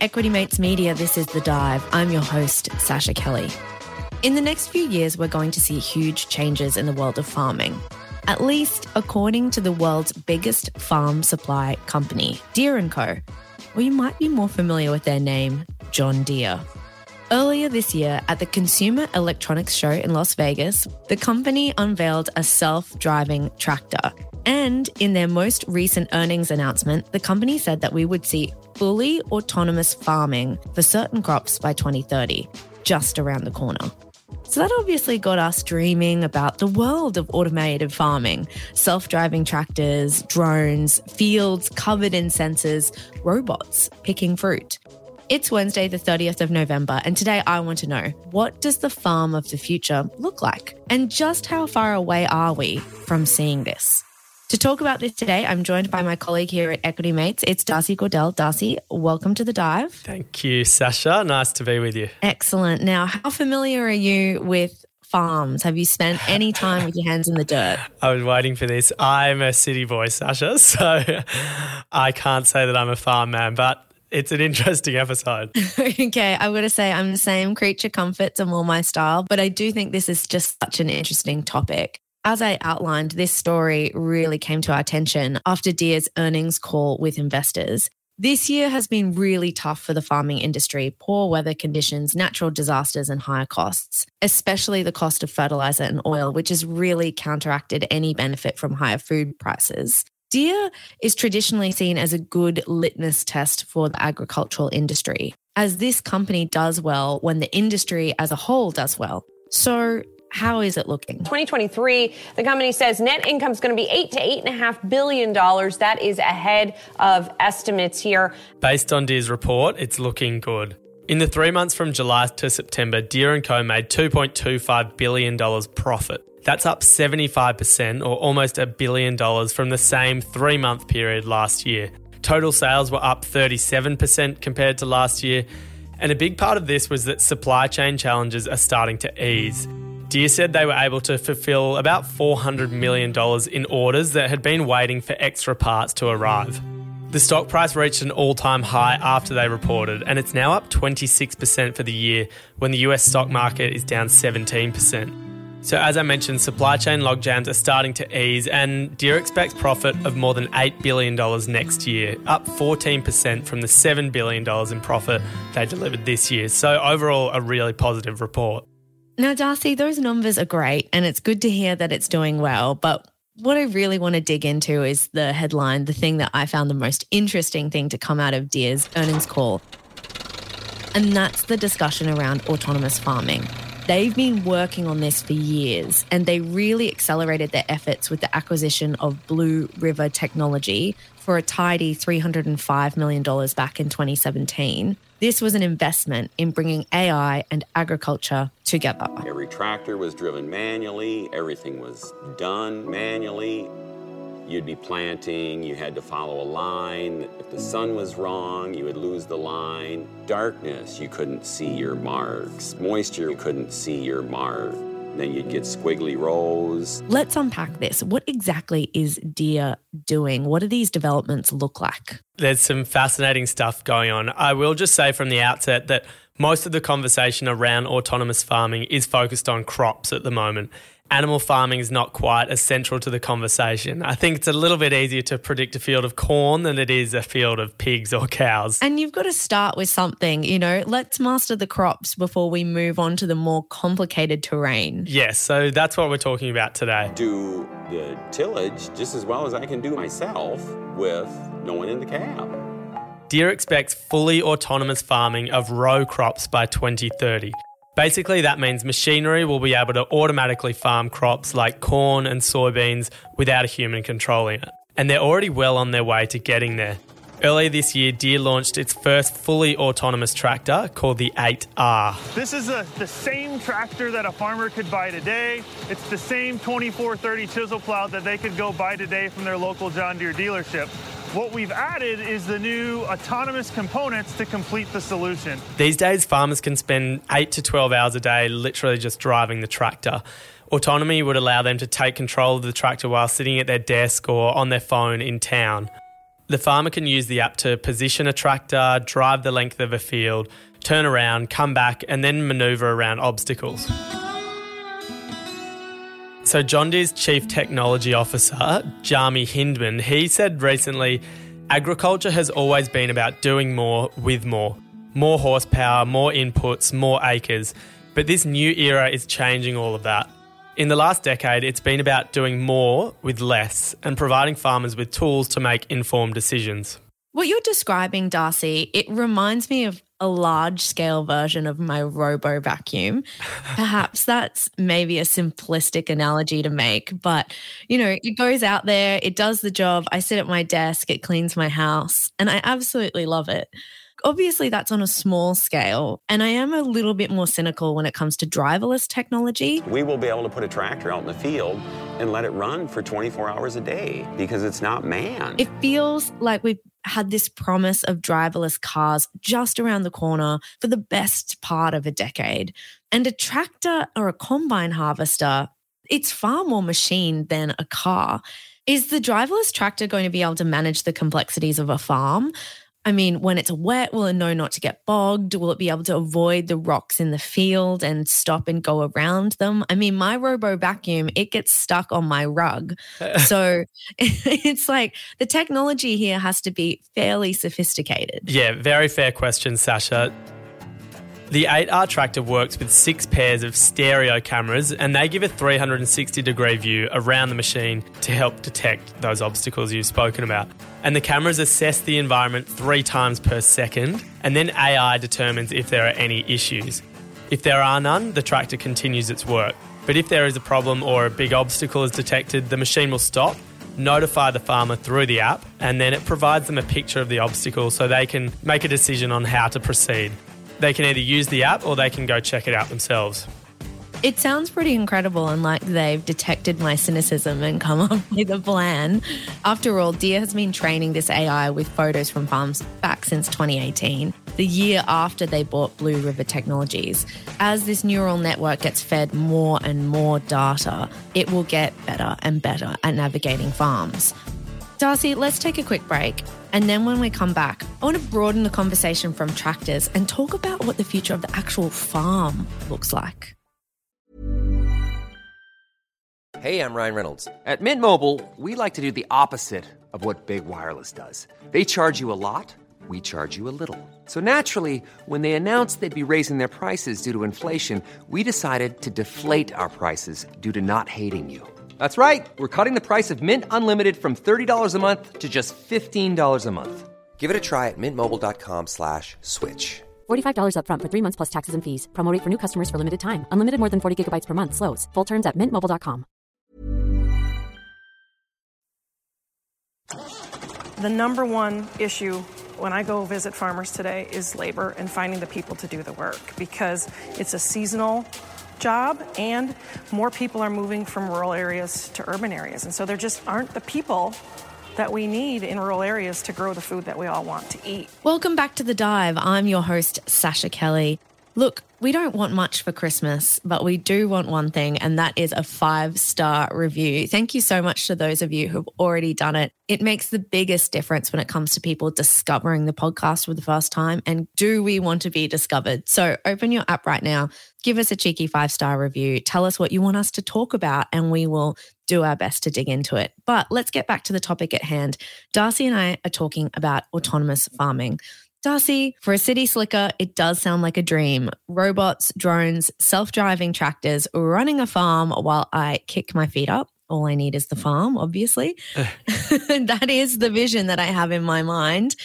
Equity Mates Media, this is The Dive. I'm your host, Sascha Kelly. In the next few years, we're going to see huge changes in the world of farming. At least according to the world's biggest farm supply company, Deere & Co. Or you might be more familiar with their name, John Deere. Earlier this year, at the Consumer Electronics Show in Las Vegas, the company unveiled a self driving tractor. And in their most recent earnings announcement, the company said that we would see fully autonomous farming for certain crops by 2030, just around the corner. So that obviously got us dreaming about the world of automated farming self driving tractors, drones, fields covered in sensors, robots picking fruit. It's Wednesday, the 30th of November, and today I want to know what does the farm of the future look like? And just how far away are we from seeing this? To talk about this today, I'm joined by my colleague here at Equity Mates. It's Darcy Gordell. Darcy, welcome to the dive. Thank you, Sascha. Nice to be with you. Excellent. Now, how familiar are you with farms? Have you spent any time with your hands in the dirt? I was waiting for this. I'm a city boy, Sascha, so I can't say that I'm a farm man, but it's an interesting episode. okay, I've got to say, I'm the same creature comforts are more my style, but I do think this is just such an interesting topic. As I outlined, this story really came to our attention after Deere's earnings call with investors. This year has been really tough for the farming industry poor weather conditions, natural disasters, and higher costs, especially the cost of fertilizer and oil, which has really counteracted any benefit from higher food prices. Deere is traditionally seen as a good litmus test for the agricultural industry, as this company does well when the industry as a whole does well. So, how is it looking? 2023, the company says net income is going to be eight to eight and a half billion dollars. That is ahead of estimates here. Based on Deere's report, it's looking good. In the three months from July to September, Deere & Co made $2.25 billion profit. That's up 75% or almost a billion dollars from the same three month period last year. Total sales were up 37% compared to last year, and a big part of this was that supply chain challenges are starting to ease. Deere said they were able to fulfill about $400 million in orders that had been waiting for extra parts to arrive. The stock price reached an all time high after they reported, and it's now up 26% for the year when the US stock market is down 17%. So, as I mentioned, supply chain logjams are starting to ease, and Deere expects profit of more than $8 billion next year, up 14% from the $7 billion in profit they delivered this year. So, overall, a really positive report. Now, Darcy, those numbers are great, and it's good to hear that it's doing well. But what I really want to dig into is the headline, the thing that I found the most interesting thing to come out of Deere's earnings call. And that's the discussion around autonomous farming. They've been working on this for years and they really accelerated their efforts with the acquisition of Blue River Technology for a tidy $305 million back in 2017. This was an investment in bringing AI and agriculture together. Every tractor was driven manually, everything was done manually. You'd be planting, you had to follow a line. If the sun was wrong, you would lose the line. Darkness, you couldn't see your marks. Moisture, you couldn't see your mark. Then you'd get squiggly rolls. Let's unpack this. What exactly is Deere doing? What do these developments look like? There's some fascinating stuff going on. I will just say from the outset that most of the conversation around autonomous farming is focused on crops at the moment animal farming is not quite as central to the conversation. I think it's a little bit easier to predict a field of corn than it is a field of pigs or cows. And you've got to start with something, you know, let's master the crops before we move on to the more complicated terrain. Yes, so that's what we're talking about today. Do the tillage just as well as I can do myself with no one in the cab. Deere expects fully autonomous farming of row crops by 2030. Basically, that means machinery will be able to automatically farm crops like corn and soybeans without a human controlling it. And they're already well on their way to getting there. Earlier this year, Deere launched its first fully autonomous tractor called the 8R. This is a, the same tractor that a farmer could buy today. It's the same 2430 chisel plow that they could go buy today from their local John Deere dealership. What we've added is the new autonomous components to complete the solution. These days, farmers can spend 8 to 12 hours a day literally just driving the tractor. Autonomy would allow them to take control of the tractor while sitting at their desk or on their phone in town. The farmer can use the app to position a tractor, drive the length of a field, turn around, come back, and then maneuver around obstacles. So, John Deere's Chief Technology Officer, Jahmy Hindman, he said recently agriculture has always been about doing more with more. More horsepower, more inputs, more acres. But this new era is changing all of that. In the last decade, it's been about doing more with less and providing farmers with tools to make informed decisions. What you're describing, Darcy, it reminds me of a large scale version of my robo vacuum. Perhaps that's maybe a simplistic analogy to make, but you know, it goes out there, it does the job. I sit at my desk, it cleans my house, and I absolutely love it. Obviously, that's on a small scale. And I am a little bit more cynical when it comes to driverless technology. We will be able to put a tractor out in the field and let it run for 24 hours a day because it's not manned. It feels like we've had this promise of driverless cars just around the corner for the best part of a decade. And a tractor or a combine harvester, it's far more machine than a car. Is the driverless tractor going to be able to manage the complexities of a farm? I mean, when it's wet, will it know not to get bogged? Will it be able to avoid the rocks in the field and stop and go around them? I mean, my robo vacuum, it gets stuck on my rug. so it's like the technology here has to be fairly sophisticated. Yeah, very fair question, Sascha. The 8R tractor works with six pairs of stereo cameras and they give a 360 degree view around the machine to help detect those obstacles you've spoken about. And the cameras assess the environment three times per second, and then AI determines if there are any issues. If there are none, the tractor continues its work. But if there is a problem or a big obstacle is detected, the machine will stop, notify the farmer through the app, and then it provides them a picture of the obstacle so they can make a decision on how to proceed they can either use the app or they can go check it out themselves. It sounds pretty incredible and like they've detected my cynicism and come up with a plan. After all, Deere has been training this AI with photos from farms back since 2018, the year after they bought Blue River Technologies. As this neural network gets fed more and more data, it will get better and better at navigating farms. Darcy, let's take a quick break. And then when we come back, I want to broaden the conversation from tractors and talk about what the future of the actual farm looks like. Hey, I'm Ryan Reynolds. At Mint Mobile, we like to do the opposite of what Big Wireless does. They charge you a lot, we charge you a little. So naturally, when they announced they'd be raising their prices due to inflation, we decided to deflate our prices due to not hating you. That's right. We're cutting the price of Mint Unlimited from $30 a month to just $15 a month. Give it a try at mintmobile.com slash switch. $45 upfront for three months plus taxes and fees. Promo rate for new customers for limited time. Unlimited more than 40 gigabytes per month. Slows. Full terms at mintmobile.com. The number one issue when I go visit farmers today is labor and finding the people to do the work because it's a seasonal job and more people are moving from rural areas to urban areas. And so there just aren't the people that we need in rural areas to grow the food that we all want to eat. Welcome back to The Dive. I'm your host, Sascha Kelly. Look, we don't want much for Christmas, but we do want one thing, and that is a five star review. Thank you so much to those of you who've already done it. It makes the biggest difference when it comes to people discovering the podcast for the first time. And do we want to be discovered? So open your app right now, give us a cheeky five star review, tell us what you want us to talk about, and we will do our best to dig into it. But let's get back to the topic at hand. Darcy and I are talking about autonomous farming. Darcy, for a city slicker, it does sound like a dream. Robots, drones, self driving tractors running a farm while I kick my feet up. All I need is the farm, obviously. that is the vision that I have in my mind.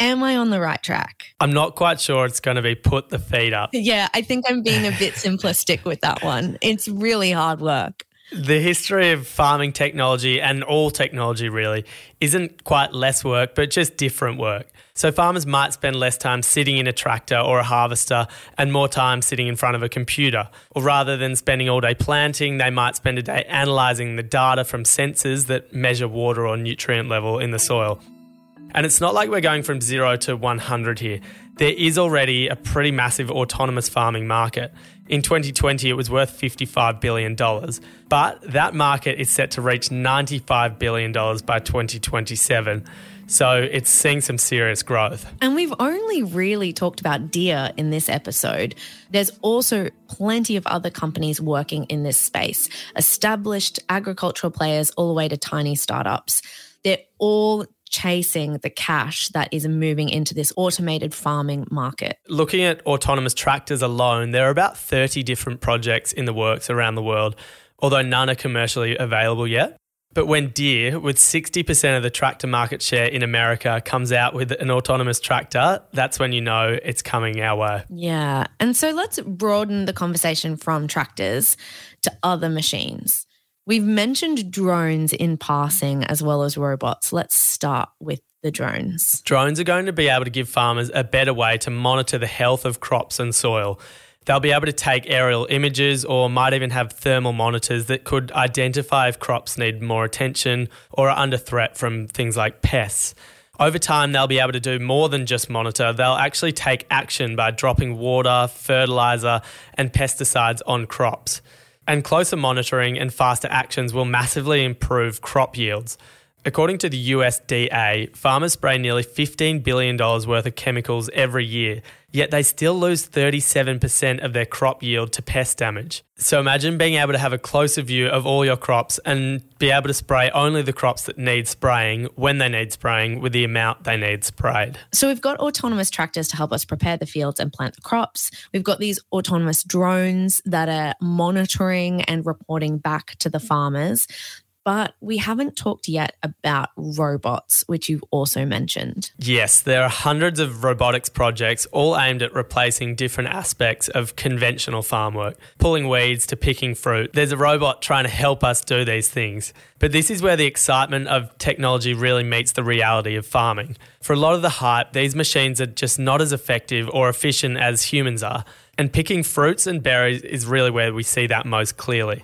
Am I on the right track? I'm not quite sure it's going to be put the feet up. Yeah, I think I'm being a bit simplistic with that one. It's really hard work. The history of farming technology and all technology really isn't quite less work, but just different work. So farmers might spend less time sitting in a tractor or a harvester and more time sitting in front of a computer. Or rather than spending all day planting, they might spend a day analysing the data from sensors that measure water or nutrient level in the soil. And it's not like we're going from zero to 100 here. There is already a pretty massive autonomous farming market. In 2020, it was worth $55 billion. But that market is set to reach $95 billion by 2027. So it's seeing some serious growth. And we've only really talked about Deere in this episode. There's also plenty of other companies working in this space, established agricultural players all the way to tiny startups. They're all chasing the cash that is moving into this automated farming market. Looking at autonomous tractors alone, there are about 30 different projects in the works around the world, although none are commercially available yet. But when Deere, with 60% of the tractor market share in America, comes out with an autonomous tractor, that's when you know it's coming our way. Yeah. And so let's broaden the conversation from tractors to other machines. We've mentioned drones in passing as well as robots. Let's start with the drones. Drones are going to be able to give farmers a better way to monitor the health of crops and soil. They'll be able to take aerial images or might even have thermal monitors that could identify if crops need more attention or are under threat from things like pests. Over time, they'll be able to do more than just monitor. They'll actually take action by dropping water, fertilizer, and pesticides on crops. And closer monitoring and faster actions will massively improve crop yields. According to the USDA, farmers spray nearly $15 billion worth of chemicals every year, yet they still lose 37% of their crop yield to pest damage. So imagine being able to have a closer view of all your crops and be able to spray only the crops that need spraying when they need spraying with the amount they need sprayed. So we've got autonomous tractors to help us prepare the fields and plant the crops. We've got these autonomous drones that are monitoring and reporting back to the farmers but we haven't talked yet about robots, which you've also mentioned. Yes, there are hundreds of robotics projects all aimed at replacing different aspects of conventional farm work, pulling weeds to picking fruit. There's a robot trying to help us do these things. But this is where the excitement of technology really meets the reality of farming. For a lot of the hype, these machines are just not as effective or efficient as humans are. And picking fruits and berries is really where we see that most clearly.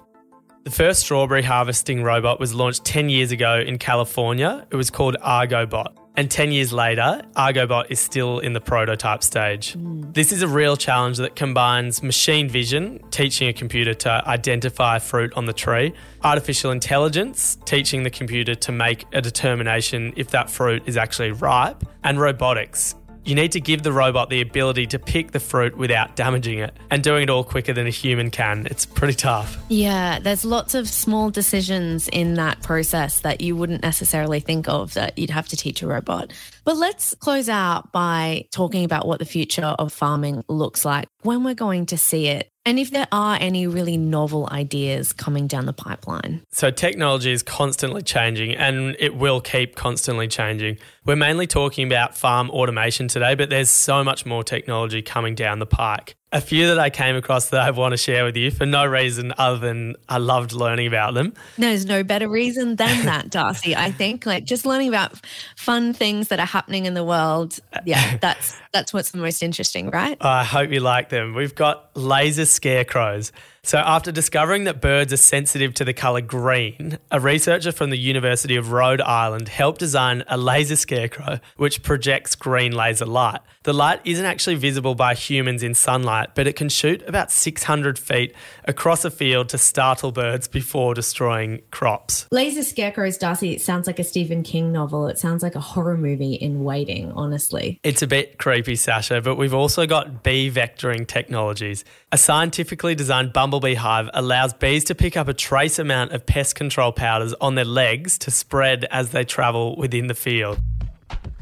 The first strawberry harvesting robot was launched 10 years ago in California. It was called Agrobot. And 10 years later, Agrobot is still in the prototype stage. Mm. This is a real challenge that combines machine vision, teaching a computer to identify fruit on the tree, artificial intelligence, teaching the computer to make a determination if that fruit is actually ripe, and robotics, you need to give the robot the ability to pick the fruit without damaging it and doing it all quicker than a human can. It's pretty tough. Yeah, there's lots of small decisions in that process that you wouldn't necessarily think of that you'd have to teach a robot. But let's close out by talking about what the future of farming looks like, when we're going to see it, and if there are any really novel ideas coming down the pipeline. So, technology is constantly changing and it will keep constantly changing. We're mainly talking about farm automation today, but there's so much more technology coming down the pike a few that I came across that I want to share with you for no reason other than I loved learning about them. No, there's no better reason than that, Darcy. I think like just learning about fun things that are happening in the world. Yeah, that's that's what's the most interesting, right? I hope you like them. We've got laser scarecrows. So, after discovering that birds are sensitive to the colour green, a researcher from the University of Rhode Island helped design a laser scarecrow which projects green laser light. The light isn't actually visible by humans in sunlight, but it can shoot about 600 feet across a field to startle birds before destroying crops. Laser scarecrows, Darcy, it sounds like a Stephen King novel. It sounds like a horror movie in waiting, honestly. It's a bit creepy, Sascha, but we've also got bee vectoring technologies. A scientifically designed bumblebee hive allows bees to pick up a trace amount of pest control powders on their legs to spread as they travel within the field.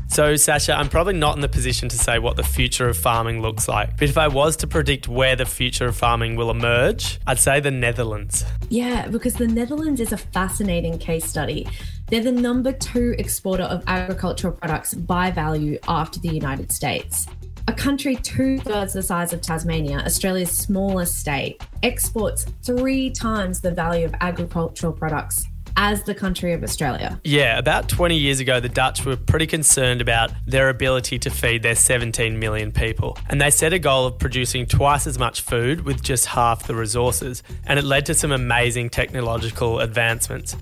So, Sascha, I'm probably not in the position to say what the future of farming looks like. But if I was to predict where the future of farming will emerge, I'd say the Netherlands. Yeah, because the Netherlands is a fascinating case study. They're the number two exporter of agricultural products by value after the United States. A country two thirds the size of Tasmania, Australia's smallest state, exports three times the value of agricultural products as the country of Australia. Yeah, about 20 years ago, the Dutch were pretty concerned about their ability to feed their 17 million people. And they set a goal of producing twice as much food with just half the resources. And it led to some amazing technological advancements.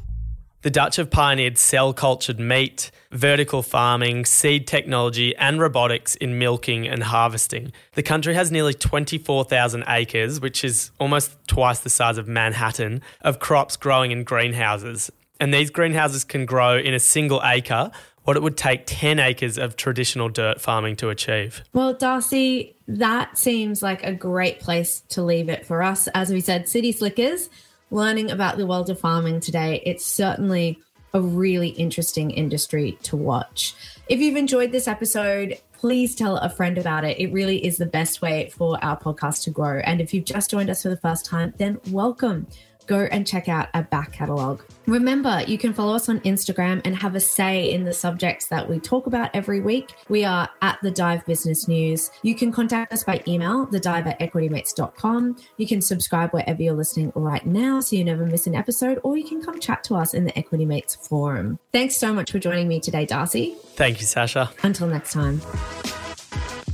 The Dutch have pioneered cell cultured meat, vertical farming, seed technology, and robotics in milking and harvesting. The country has nearly 24,000 acres, which is almost twice the size of Manhattan, of crops growing in greenhouses. And these greenhouses can grow in a single acre what it would take 10 acres of traditional dirt farming to achieve. Well, Darcy, that seems like a great place to leave it for us. As we said, city slickers learning about the world of farming today. It's certainly a really interesting industry to watch. If you've enjoyed this episode, please tell a friend about it. It really is the best way for our podcast to grow. And if you've just joined us for the first time, then welcome go and check out our back catalogue. Remember, you can follow us on Instagram and have a say in the subjects that we talk about every week. We are at the Dive Business News. You can contact us by email, thedive at equitymates.com. You can subscribe wherever you're listening right now so you never miss an episode, or you can come chat to us in the Equity Mates forum. Thanks so much for joining me today, Darcy. Thank you, Sascha. Until next time.